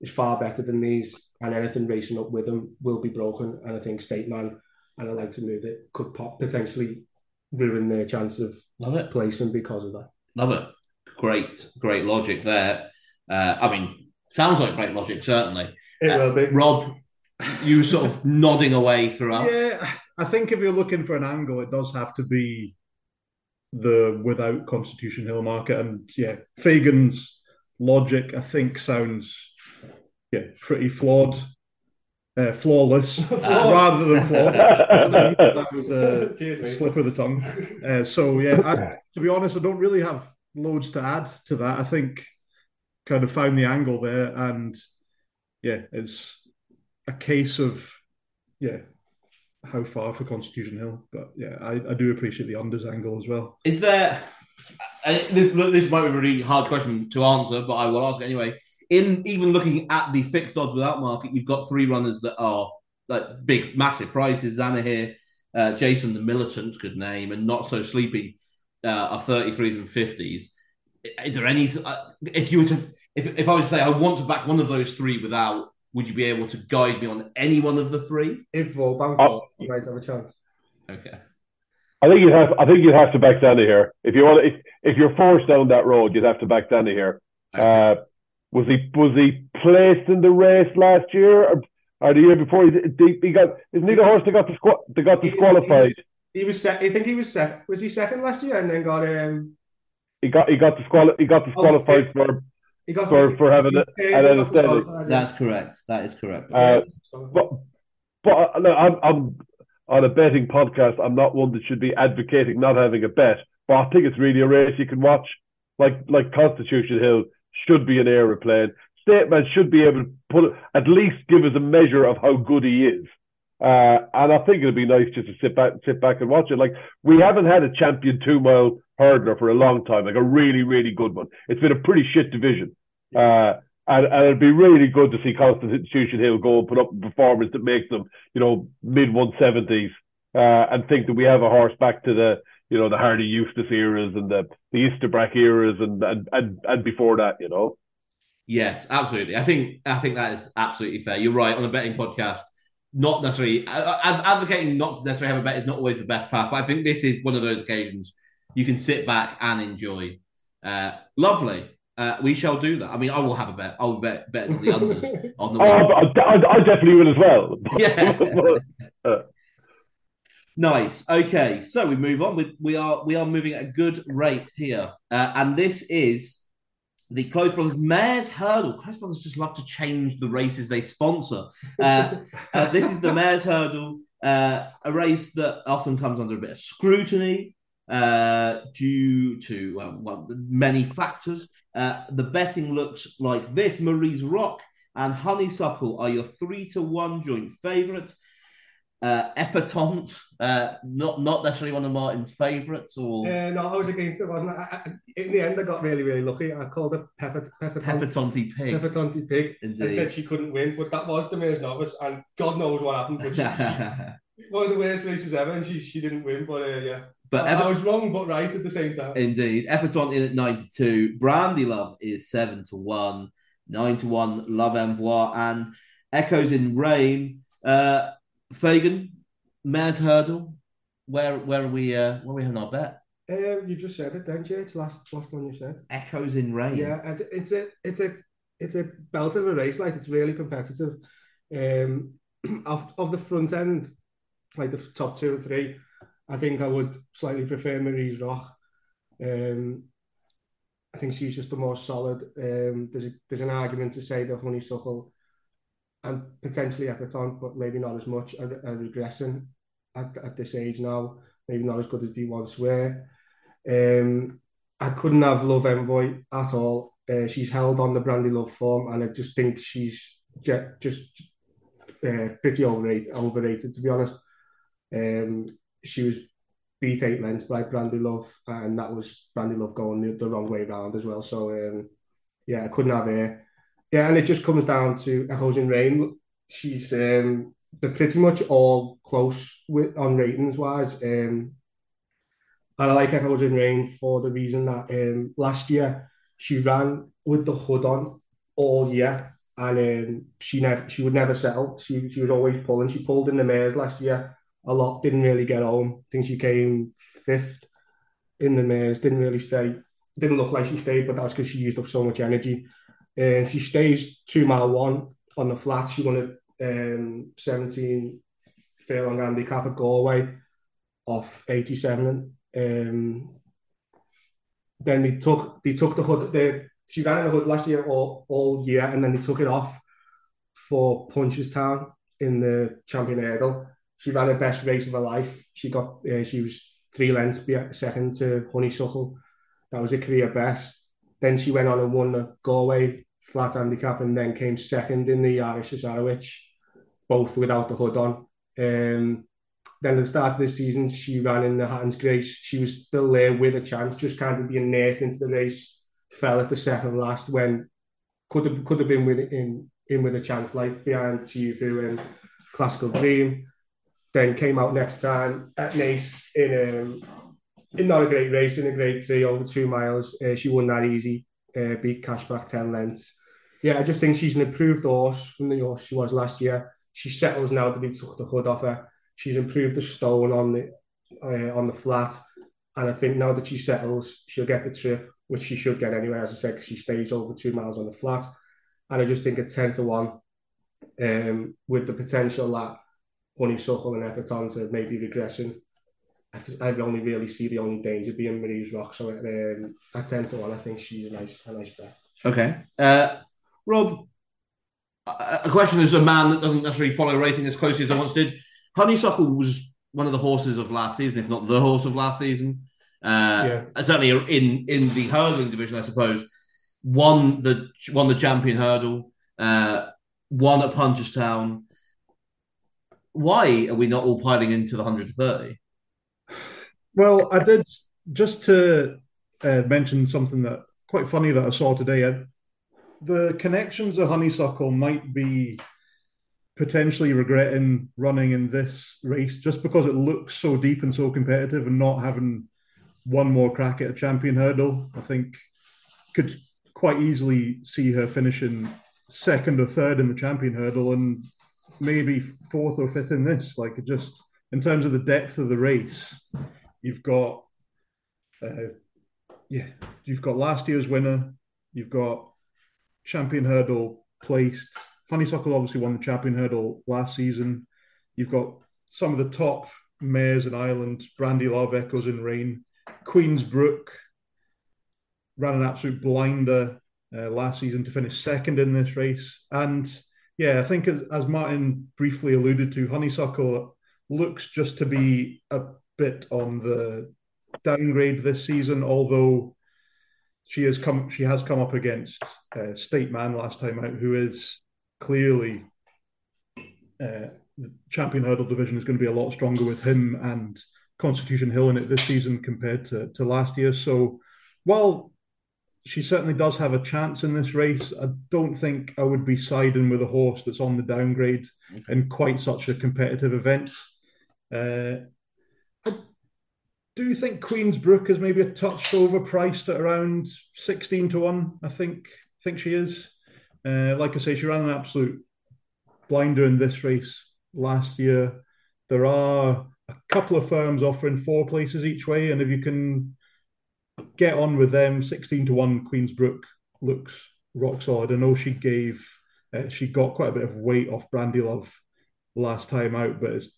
is far better than these and anything racing up with them will be broken. And I think State Man and I like to move it could pop, potentially ruin their chance of Love it. placing because of that. Love it. Great, great logic there. Uh, I mean, sounds like great logic, certainly. It Uh, will be. Rob, you were sort of nodding away throughout. Yeah, I think if you're looking for an angle, it does have to be the without Constitution Hill market. And yeah, Fagan's logic, I think, sounds yeah pretty flawed, uh, flawless rather than flawed. that was a Cheers, slip of the tongue. Uh, so yeah, I, to be honest, I don't really have loads to add to that. I think kind of found the angle there, and yeah, it's a case of yeah, how far for Constitution Hill. But yeah, I, I do appreciate the unders angle as well. Is there? This this might be a really hard question to answer, but I will ask anyway. In even looking at the fixed odds without market, you've got three runners that are like big, massive prices. Zanahiyr, uh, Jason the Militant, good name, and not so sleepy. uh, are 33s and 50s. Is there any? Uh, if you were to, if, if I was to say I want to back one of those three without, would you be able to guide me on any one of the three? If Vauban Oh. you might have a chance. Okay. I think you'd have. I think you'd have to back Zanahiyr if you want. If if you're forced down that road, you'd have to back Zanahiyr. Uh, was he was he placed in the race last year or, or the year before? He, he, he got isn't he the horse that got disqual that got He- disqualified? He was sec- I think he was sec- was he second last year and then got um He got he got disqual he got disqualified for he got For- for having it- He and then got instead- disqualified, That's correct. That is correct. Uh, but but uh, look, I'm I'm on a betting podcast. I'm not one that should be advocating not having a bet, but I think it's really a race you can watch. Like like Constitution Hill should be an aeroplane. State Man should be able to put at least give us a measure of how good he is. Uh, and I think it'd be nice just to sit back sit back and watch it. Like we haven't had a champion two mile hurdler for a long time, like a really really good one. It's been a pretty shit division. Uh, and, and it'd be really good to see Constitution Hill go and put up a performance that makes them, you know, mid 170s, uh, and think that we have a horse back to the, you know, the Hardy Eustace eras and the, the Istabraq eras and, and, and, and before that, you know. Yes, absolutely. I think I think that is absolutely fair. You're right on a betting podcast. Not necessarily uh, ad- advocating not to necessarily have a bet is not always the best path, but I think this is one of those occasions you can sit back and enjoy. Uh, lovely. Uh, we shall do that. I mean, I will have a bet. I'll bet bet the unders on the Oh. I, I, I definitely will as well. Yeah. Nice. Okay, so we move on. We, we are we are moving at a good rate here, uh, and this is the Close Brothers Mares Hurdle. Close Brothers just love to change the races they sponsor. Uh, uh, this is the Mares Hurdle, uh, a race that often comes under a bit of scrutiny uh, due to well, well, many factors. Uh, the betting looks like this: Marie's Rock and Honeysuckle are your three to one joint favourites. Uh, Epatante, uh, not not necessarily one of Martin's favourites, or Uh, no, I was against it, wasn't I? I? In the end, I got really, really lucky. I called her Pepper, Pepper, Pepatante Pig. Pepper Tonti Pig and Indeed. said she couldn't win, but that was the Mayor's novice, and God knows what happened. But she, she, one of the worst races ever, and she, she didn't win. But uh, yeah, but I, I was wrong, but right at the same time. indeed, Epatante in at ninety two. Brandy Love is seven to one. Nine to one. Love Envoi and Echoes in Rain. Uh, Fagan, Mares Hurdle. Where where are we? Uh, where are we having our bet? Um, you just said it, didn't you? It's last last one you said. Echoes in Rain. Yeah, and it's a it's a it's a belt of a race. Like it's really competitive. Um, of of the front end, like the top two or three, I think I would slightly prefer Marie's Rock. Um, I think she's just the more solid. Um, there's a, there's an argument to say that Honeysuckle and potentially Epiton, but maybe not as much, are, are regressing at, at this age now. Maybe not as good as they once were. Um, I couldn't have Love Envoi at all. Uh, she's held on the Brandy Love form, and I just think she's ju- just uh, pretty overrated, overrated, to be honest. Um, she was beat eight lengths by Brandy Love, and that was Brandy Love going the, the wrong way around as well. So, um, yeah, I couldn't have her. Yeah, and it just comes down to Echoes in Rain. She's um, they're pretty much all close with on ratings wise. Um, and I like Echoes in Rain for the reason that um, last year she ran with the hood on all year, and um, she never she would never settle. She she was always pulling. She pulled in the mares last year a lot. Didn't really get home. I think she came fifth in the mares. Didn't really stay. Didn't look like she stayed, but that's because she used up so much energy. And she stays two mile one on the flat. She won a um, 17 furlong handicap at Galway off 87. Um, then they took they took the hood. They, she ran in the hood last year all, all year, and then they took it off for Punchestown in the Champion Hurdle. She ran her best race of her life. She got uh, she was three lengths second to Honeysuckle. That was a career best. Then she went on and won the Galway flat handicap, and then came second in the Irish Cesarewitch, both without the hood on. Um, then at the start of the season, she ran in the Hatton's Grace. She was still there with a chance, just kind of being nursed into the race. Fell at the second last when could have could have been with in in with a chance, like behind Teahupoo and Klassical Dream. Then came out next time at Naas in um, not a great race in a great three over two miles. Uh, she won that easy, uh, beat Cashback 10 lengths. Yeah, I just think she's an improved horse from the horse she was last year. She settles now that he took the hood off her. She's improved the stone on the uh, on the flat, and I think now that she settles, she'll get the trip, which she should get anyway. As I said, because she stays over two miles on the flat, and I just think at ten to one, um, with the potential that Honeysuckle and Epatons are maybe regressing. I, I only really see the only danger being Marie's Rock. So at, um, at 10 to 1, I think she's a nice, a nice bet. Okay. Uh, Rob, a question as a man that doesn't necessarily follow racing as closely as I once did. Honeysuckle was one of the horses of last season, if not the horse of last season. Uh, yeah. Certainly in in the hurdling division, I suppose. Won the won the champion hurdle. Uh, won at Punchestown. Why are we not all piling into the 130? Well, I did just to uh, mention something that quite funny that I saw today. I, the connections of Honeysuckle might be potentially regretting running in this race just because it looks so deep and so competitive and not having one more crack at a champion hurdle. I think could quite easily see her finishing second or third in the champion hurdle and maybe fourth or fifth in this. Like just in terms of the depth of the race, you've got uh, yeah, you've got last year's winner, you've got champion hurdle placed. Honeysuckle obviously won the champion hurdle last season. You've got some of the top mares in Ireland, Brandy Love, Echoes in Rain, Queensbrook ran an absolute blinder uh, last season to finish second in this race. And yeah, I think as, as Martin briefly alluded to, Honeysuckle looks just to be a bit on the downgrade this season, although she has come she has come up against uh, State Man last time out, who is clearly uh, the champion hurdle division is going to be a lot stronger with him and Constitution Hill in it this season compared to, to last year. So while she certainly does have a chance in this race, I don't think I would be siding with a horse that's on the downgrade okay. in quite such a competitive event. Uh, I do think Queensbrook is maybe a touch overpriced at around sixteen to one? I think think she is. Uh, like I say, she ran an absolute blinder in this race last year. There are a couple of firms offering four places each way, and if you can get on with them, sixteen to one, Queensbrook looks rock solid. I know she gave, uh, she got quite a bit of weight off Brandy Love last time out, but it's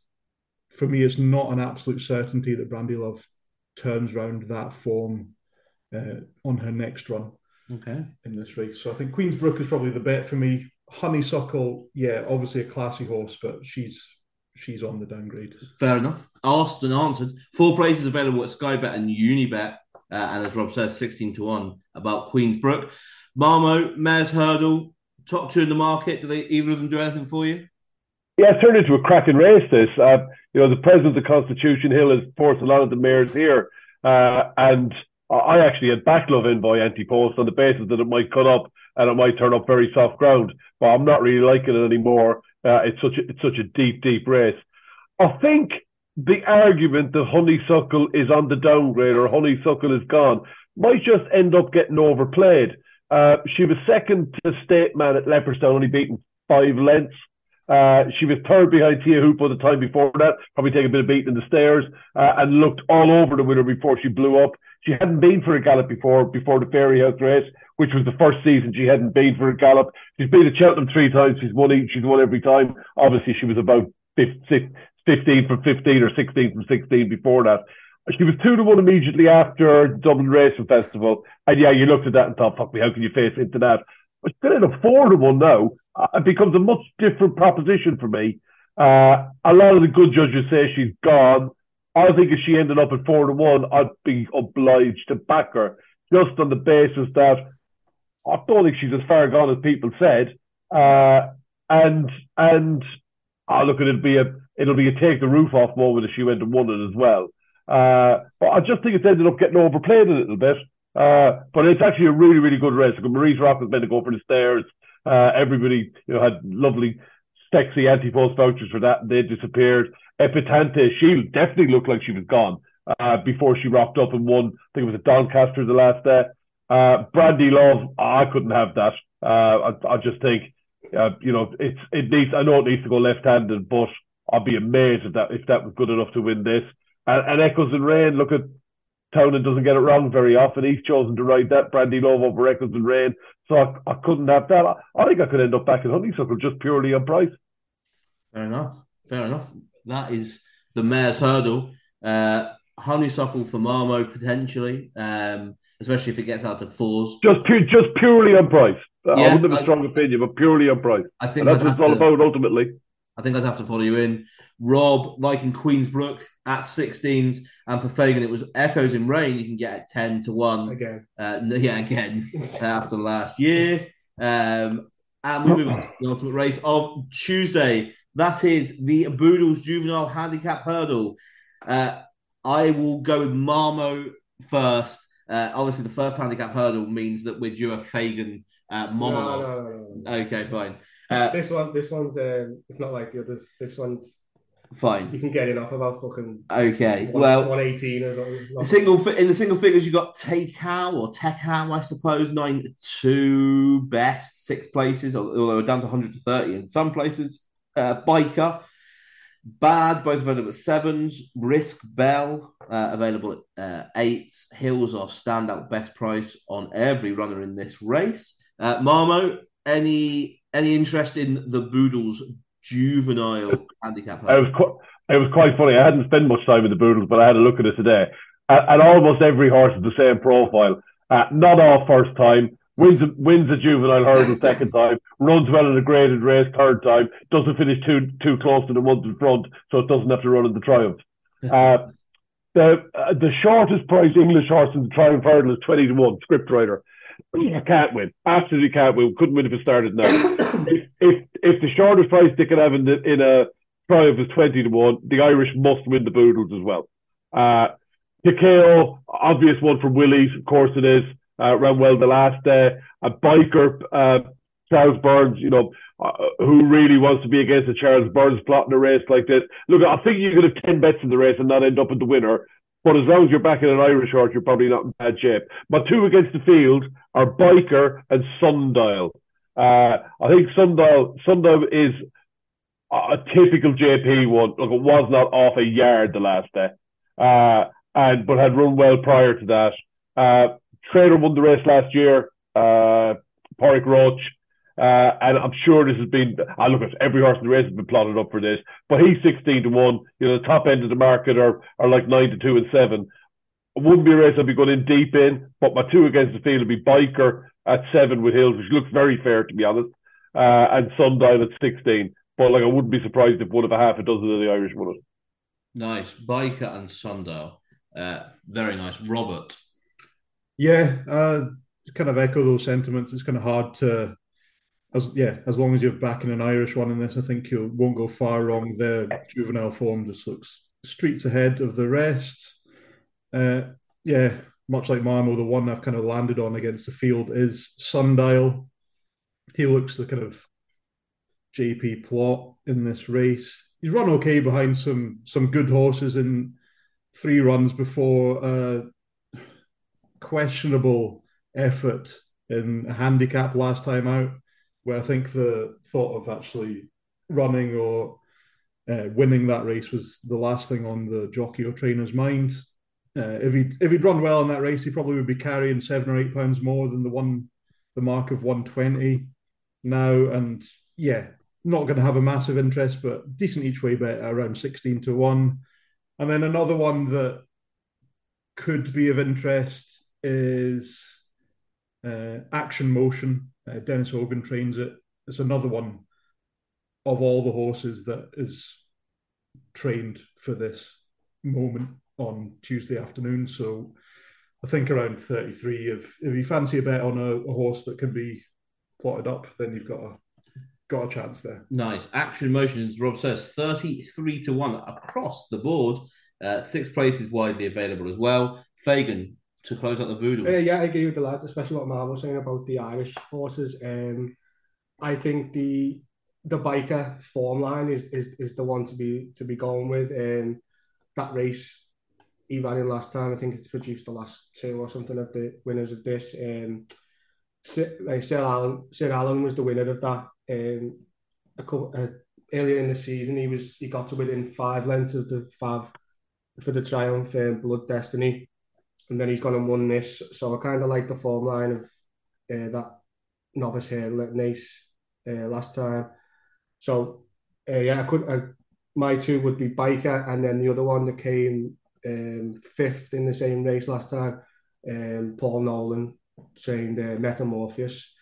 for me, it's not an absolute certainty that Brandy Love turns around that form uh, on her next run. Okay. In this race, so I think Queensbrook is probably the bet for me. Honeysuckle, yeah, obviously a classy horse, but she's she's on the downgrade. Fair enough. Asked and answered. Four places available at Sky Bet and Unibet, uh, and as Rob says, sixteen to one about Queensbrook. Marmo, Mares Hurdle, top two in the market. Do they either of them do anything for you? Yeah, turned into a cracking race. This, uh, you know, the president of Constitution Hill has forced a lot of the mares here, uh, and I actually had backed Love Envoi anti-post on the basis that it might cut up and it might turn up very soft ground, but I'm not really liking it anymore. Uh, it's such a, it's such a deep, deep race. I think the argument that Honeysuckle is on the downgrade or Honeysuckle is gone might just end up getting overplayed. Uh, she was second to State Man at Leopardstown, only beaten five lengths. Uh, she was third behind Teahupoo the time before that, probably taking a bit of beating in the stairs, uh, and looked all over the winner before she blew up. She hadn't been for a gallop before, before the Fairyhouse race, which was the first season she hadn't been for a gallop. She's been at Cheltenham three times. She's won, each, she's won every time. Obviously, she was about 15 from 15 or 16 from 16 before that. She was two to one immediately after the Dublin Racing Festival. And yeah, you looked at that and thought, fuck me, how can you face into that? But she's getting a four to one now it becomes a much different proposition for me. Uh, a lot of the good judges say she's gone. I think if she ended up at four to one, I'd be obliged to back her just on the basis that I don't think she's as far gone as people said. Uh, and and oh, look, at it'll be a it'll be a take the roof off moment if she went and won it as well. Uh, but I just think it's ended up getting overplayed a little bit. Uh, but it's actually a really, really good race. Marie's Rock was meant to go for the Stayers. Uh, everybody you know had lovely, sexy anti-post vouchers for that, and they disappeared. Epatante, she definitely looked like she was gone. uh, before she wrapped up and won. I think it was at Doncaster the last day. Uh, Brandy Love, I couldn't have that. Uh, I, I, just think, uh, you know, it's it needs. I know it needs to go left-handed, but I'd be amazed if that if that was good enough to win this. And, and Echoes in Rain, look at Townend doesn't get it wrong very often. He's chosen to ride that Brandy Love over Echoes in Rain, so I, I couldn't have that. I, I, think I could end up back in Honeysuckle just purely on price. Fair enough. Fair enough. That is the mare's hurdle. Uh, honeysuckle for Marmo potentially, um, especially if it gets out to fours. Just pu- just purely on price. Yeah, I wouldn't have a strong I, opinion, but purely on price. I think and that's what it's all about ultimately. I think I'd have to follow you in. Rob, like in Queensbrook at 16s, and for Fagan, it was Echoes in Rain. You can get at 10 to 1. Again. Uh, yeah, again, after last year. Um, and we move on to the ultimate race of Tuesday. That is the Boodles Juvenile Handicap Hurdle. Uh, I will go with Marmo first. Uh, obviously, the first handicap hurdle means that we're due a Fagan uh, monologue. No, no, no, okay, fine. Uh, this one, this one's um, it's not like the others. This one's fine. You can get it off about fucking okay. One, well, one eighteen or something. Single in the single figures, you got Takao or Tekao, I suppose, nine two best, six places, although down to hundred to thirty in some places. Uh, Biker Bad, both available at sevens. Risk Bell, uh, available at uh, eights. Hills are standout best price on every runner in this race. Uh, Marmo, any any interest in the Boodles juvenile handicap? It was quite, it was quite funny. I hadn't spent much time with the Boodles, but I had a look at it today. And almost every horse is the same profile. Uh, not all first time, wins a, wins a juvenile hurdle second time, runs well in a graded race third time, doesn't finish too too close to the ones in front, so it doesn't have to run in the Triumph. Uh, the uh, the shortest price English horse in the Triumph hurdle is twenty to one. Scriptwriter. I can't win. Absolutely can't win. Couldn't win if it started now. if, if if the shortest price they could have in the, in a Triumph is twenty to one, the Irish must win the Boodles as well. Uh, Takeo, obvious one from Willie's, of course it is uh, ran well the last day. A biker, uh, Charles Byrne, you know, uh, who really wants to be against a Charles Byrne plot in a race like this. Look, I think you could have 10 bets in the race and not end up with the winner. But as long as you're back in an Irish horse, you're probably not in bad shape. My two against the field are Biker and Sundial. Uh, I think Sundial, Sundial is a typical JP one. Look, it was not off a yard the last day, uh, and but had run well prior to that. Uh, Trader won the race last year, uh, Roche. Uh, and I'm sure this has been, I look at every horse in the race has been plotted up for this, but he's 16 to 1. You know, the top end of the market are, are like 9 to 2 and 7. It wouldn't be a race I'd be going in deep in, but my two against the field would be Biker at 7 with Hills, which looks very fair to be honest, uh, and Sundial at 16. But like, I wouldn't be surprised if one of a half a dozen of the Irish won it. Nice. Biker and Sundial. Uh, very nice. Robert. Yeah, uh, kind of echo those sentiments. It's kind of hard to, as yeah, as long as you're backing an Irish one in this, I think you won't go far wrong. The juvenile form just looks streets ahead of the rest. Uh, yeah, much like Marmo, the one I've kind of landed on against the field is Sundial. He looks the kind of JP plot in this race. He's run okay behind some some good horses in three runs before. Uh, questionable effort in a handicap last time out, where I think the thought of actually running or uh, winning that race was the last thing on the jockey or trainer's mind. Uh, if he if he'd run well in that race, he probably would be carrying seven or eight pounds more than the one the mark of one twenty now. And yeah, not going to have a massive interest, but decent each way bet around sixteen to one. And then another one that could be of interest is uh, Action Motion. Uh, Dennis Hogan trains it. It's another one of all the horses that is trained for this moment on Tuesday afternoon. So I think around 33. If if you fancy a bet on a, a horse that can be plotted up, then you've got a got a chance there. Nice. Action Motion, as Rob says, 33 to 1 across the board. Uh, six places widely available as well. Fagan, to close out the voodoo. Uh, yeah, I agree with the lads, especially what Marv was saying about the Irish horses. Um, I think the the biker form line is is is the one to be to be going with. Um, that race he ran in last time. I think it's produced the last two or something of the winners of this. Um, Sir, like Sir Alan, Sir Alan was the winner of that. Um, a couple, uh, earlier in the season, he was he got to within five lengths of the five for the Triumph um, Blood Destiny, and then he's gone and won this. So I kind of like the form line of uh, that novice here, Naas, uh, last time. So uh, yeah, I could. Uh, my two would be Biker, and then the other one that came um, fifth in the same race last time, um, Paul Nolan trained uh, Metamorphosis.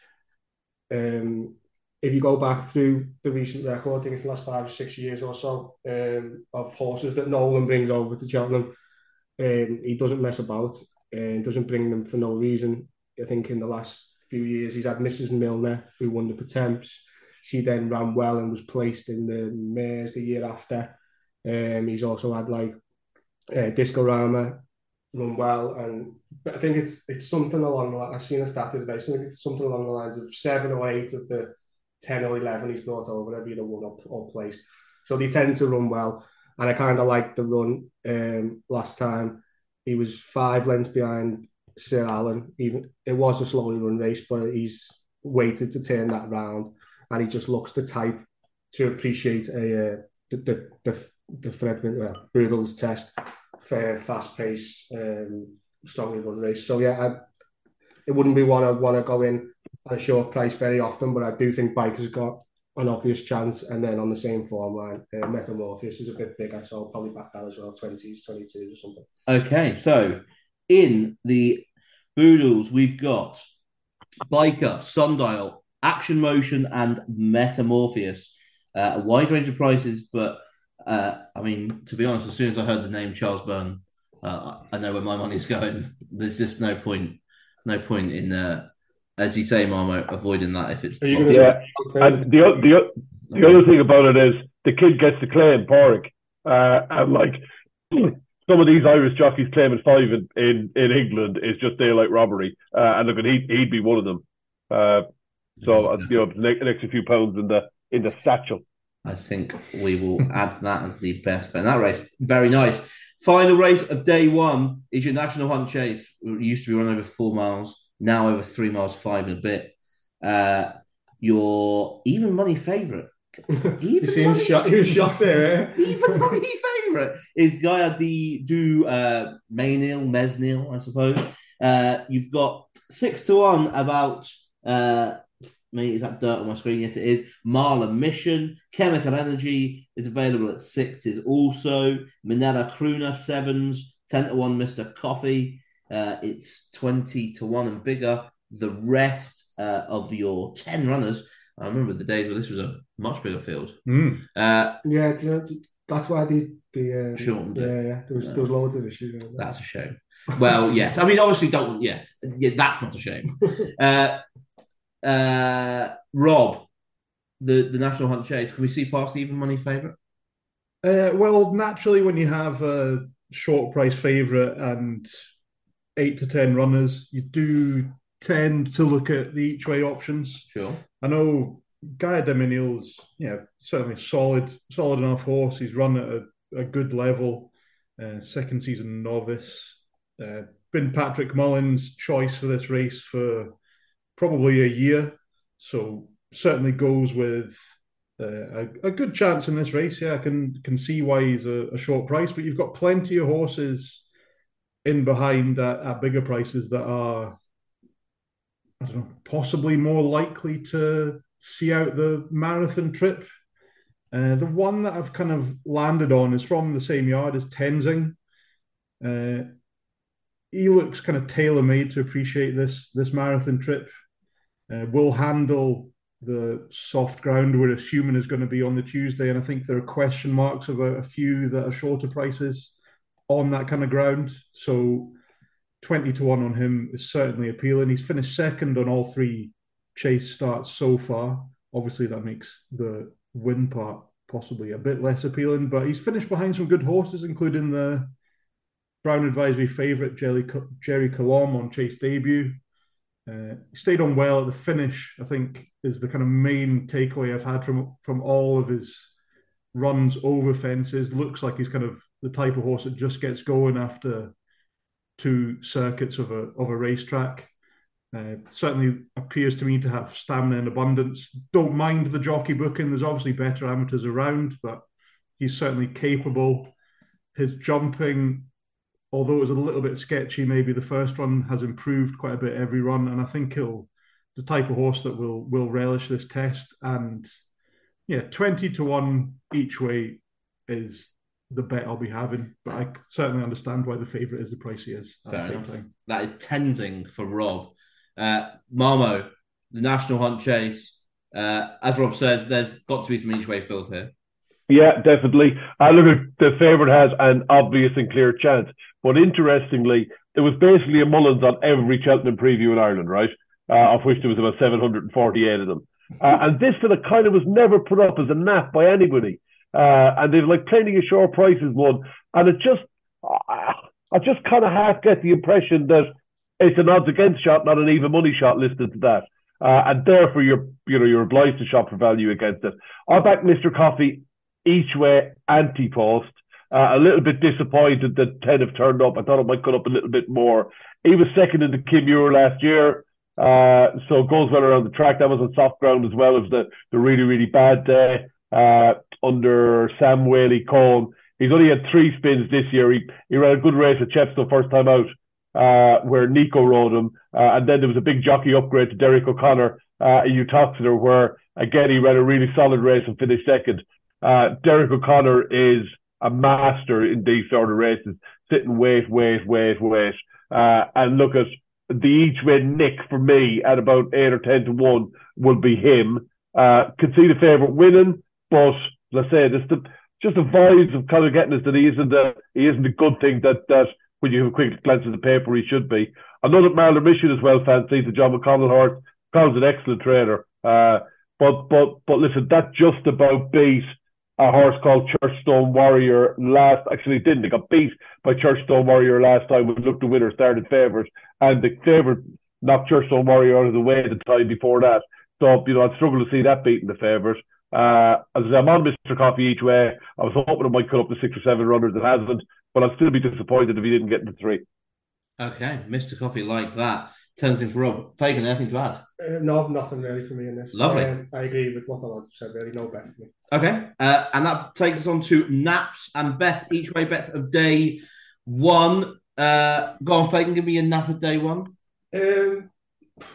Um, if you go back through the recent record, I think it's the last five or six years or so um, of horses that Nolan brings over to Cheltenham, um, he doesn't mess about and doesn't bring them for no reason. I think in the last few years he's had Mrs. Milner who won the Pertemps. She then ran well and was placed in the Mares the year after. Um, he's also had like uh, Discorama run well, and I think it's it's something along the I've seen a stat today. It's something along the lines of seven or eight of the ten or eleven he's brought over have either won or, or placed. So they tend to run well, and I kind of liked the run um, last time. He was five lengths behind Sir Alan. Even it was a slowly run race, but he's waited to turn that round, and he just looks the type to appreciate a uh, the the the, the Fred well, Bruggel's test fair, fast pace, um, strongly run race. So yeah, I, it wouldn't be one I'd want to go in at a short price very often, but I do think Biker's got an obvious chance. And then on the same form line, uh, Metamorphosis is a bit bigger, so I'll probably back that as well, 20s, 22s or something. Okay, so in the Boodles, we've got Biker, Sundial, Action Motion, and Metamorphosis. Uh, a wide range of prices, but uh, I mean, to be honest, as soon as I heard the name Charles Byrne, uh, I know where my money's going. There's just no point, no point in, uh, as you say, Marmo, avoiding that if it's. Yeah, and the, the the other thing about it is the kid gets to claim Porrick, uh, and like some of these Irish jockeys claiming five in, in, in England is just daylight robbery, uh, and look, he he'd be one of them. Uh, so uh, you know, an extra few pounds in the in the satchel. I think we will add that as the best bet in that race. Very nice. Final race of day one is your National Hunt Chase. It used to be run over four miles, now over three miles, five and a bit. Uh, your even money favourite. Even seems shocked. He was shocked there. Eh? even money favourite is Gaillard du uh, Maynil, Mesnil, I suppose. Uh, you've got six to one about uh, me. Is that dirt on my screen? Yes, it is. Mahler Mission, Chemical Energy is available at sixes. Also, Minella Crooner sevens, ten to one. Mister Coffee, uh, it's twenty to one and bigger. The rest uh, of your ten runners. I remember the days where this was a much bigger field. Mm. Uh, yeah, you know, that's why the the uh, shortened yeah, yeah, there was there was loads of issues. That's a shame. Well, yes, I mean, obviously, don't yeah, yeah, that's not a shame. Uh, uh, Rob, the, the National Hunt Chase, can we see past the even money favourite? Uh, well, naturally, when you have a short price favourite and eight to 10 runners, you do tend to look at the each way options. Sure. I know du Mesnil's, yeah, certainly solid, solid enough horse. He's run at a, a good level, uh, second season novice. Uh, been Patrick Mullins' choice for this race for probably a year. So certainly goes with uh, a, a, good chance in this race. Yeah, I can can see why he's a, a, short price, but you've got plenty of horses in behind at, at, bigger prices that are, I don't know, possibly more likely to see out the marathon trip. Uh, the one that I've kind of landed on is from the same yard as Tenzing. Uh, he looks kind of tailor made to appreciate this this marathon trip uh, will handle the soft ground we're assuming is going to be on the Tuesday. And I think there are question marks about a few that are shorter prices on that kind of ground. So 20 to 1 on him is certainly appealing. He's finished second on all three chase starts so far. Obviously, that makes the win part possibly a bit less appealing, but he's finished behind some good horses, including the Brown Advisory favourite Jerry, Gerri Colombe on chase debut. Uh, stayed on well at the finish. I think is the kind of main takeaway I've had from from all of his runs over fences, looks like he's kind of the type of horse that just gets going after two circuits of a of a racetrack. Uh, certainly appears to me to have stamina in abundance. Don't mind the jockey booking. There's obviously better amateurs around, but he's certainly capable. His jumping, although it was a little bit sketchy, maybe the first run has improved quite a bit every run, and I think he'll the type of horse that will will relish this test. And yeah, twenty to one each way is the bet I'll be having. But I certainly understand why the favourite is the price he is at Fair the same enough. time. That is Tenzing for Rob. Uh, Marmo, the National Hunt Chase. Uh, as Rob says, there's got to be some each way filled here. Yeah, definitely. I look at the favourite has an obvious and clear chance. But interestingly, there was basically a Mullins on every Cheltenham preview in Ireland, right? Uh, of which there was about 748 of them. Uh, and this fella kind of was never put up as a nap by anybody. Uh, and they've like plenty of short prices won. And it just, I, just kind of half get the impression that it's an odds against shot, not an even money shot listed to that. Uh, and therefore you're, you know, you're obliged to shop for value against it. I back Mr. Coffee each way anti-post. Uh, a little bit disappointed that 10 have turned up. I thought it might cut up a little bit more. He was second in the Kim last year. Uh, so goes well around the track. That was on soft ground as well as the, the really, really bad day uh, under Sam Waley-Cohen. He's only had three spins this year. He, he ran a good race at Chepstow first time out, uh, where Nico rode him. Uh, and then there was a big jockey upgrade to Derek O'Connor uh, at Uttoxeter, where again he ran a really solid race and finished second. Uh, Derek O'Connor is a master in these sort of races, sitting wait, wait, wait, wait. Uh, and look at the each way Nick for me at about eight or ten to one will be him. Uh, could see the favourite winning, but let's say just the just the vibes of kind of getting us that he isn't a he isn't a good thing that that when you have a quick glance at the paper he should be. I know that Mahler Mission is well fancied, the John McConnell horse. Connor's an excellent trainer. Uh, but but but listen, that just about beat a horse called Churchstown Warrior last. Actually, it didn't. It got beat by Churchstown Warrior last time. We looked the winner started favourite, and the favourite knocked Churchstown Warrior out of the way the time before that. So you know, I'd struggle to see that beating the favourite. Uh, as I say, I'm on Mr. Coffee each way. I was hoping it might cut up to six or seven runners. It hasn't, but I'd still be disappointed if he didn't get into three. Okay, Mr. Coffee like that. Tenzing for Rob. Fagan, anything to add? Uh, no, nothing really for me in this. Lovely. Um, I agree with what the lads have said. Really, no bet for me. Okay, uh, and that takes us on to naps and best each way bets of day one. Uh, go on, Fagan, give me a nap of day one. Um,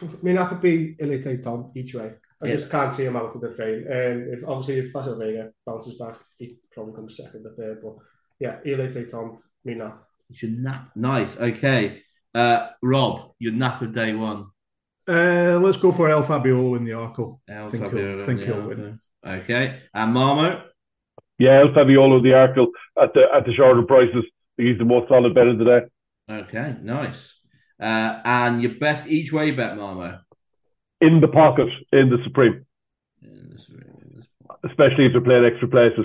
I mean, that could be Il Etait Temps each way. I Yeah. just can't see him out of the frame. Um, if obviously if Facile Vega bounces back, he probably comes second or third. But yeah, Il Etait Temps, me now. You should nap. Nice. Okay, uh, Rob, your nap of day one. Uh, let's go for El Fabiolo in the Arkle. El think he'll- Fabiolo, think yeah, he'll okay. win. Okay, and Marmo. Yeah, El Fabiolo in the Arkle at the at the shorter prices. He's the most solid bet of the day. Okay, nice. Uh, and your best each way bet, Marmo. In the pocket in the Supreme, especially if they're playing extra places.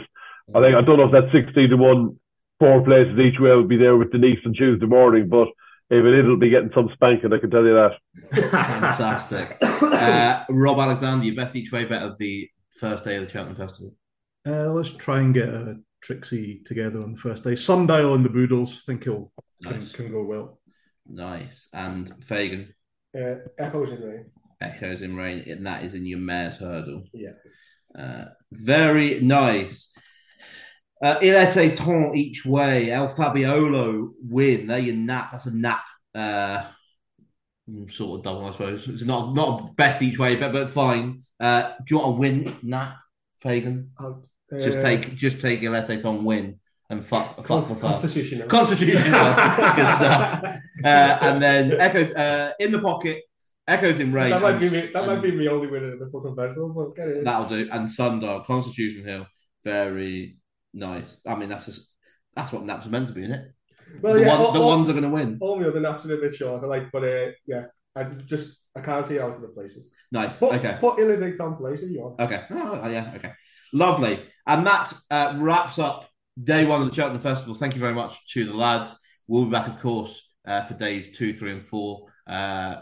I think I don't know if that's sixteen to one, four places each way will be there with Denise on Tuesday morning, but if it is, it'll be getting some spanking. I can tell you that. Fantastic. uh, Rob Alexander, your best each way bet of the first day of the Cheltenham Festival. Uh, let's try and get a Trixie together on the first day. Sundial and the Boodles. think he'll can, Nice. can go well. Nice. And Fagan, Uh, echoes in rain. Echoes in Rain, and that is in your mare's hurdle. Yeah. Uh, very nice. Uh, Il était temps each way. El Fabiolo win. There your nap. That's a nap. Uh, mm, sort of double, I suppose. It's not not best each way, but but fine. Uh, do you want a win nap, Fagan? Just uh, take just take Il était temps win and fuck fuck Const- fuck. Constitutional. Constitutional. Good stuff. Uh, and then Echoes uh, in the pocket. Echoes in Rain. that might be me, that and- might be me only winning in the fucking festival. But get it. That'll do. And Sundial, Constitution Hill, very nice. I mean, that's just that's what naps are meant to be, isn't it? well, the yeah, one- all, the all, ones are going to win. all my other naps are a bit short. I like, but uh, yeah, I just I can't see out of the places. Nice. Put, okay. put Il Etait Temps place if you want. Okay. Oh, yeah. Okay. Lovely. And that uh, wraps up day one of the Cheltenham Festival. Thank you very much to the lads. We'll be back, of course, uh, for days two, three, and four. Uh,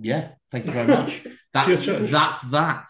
yeah. Thank you very much. That's that's that.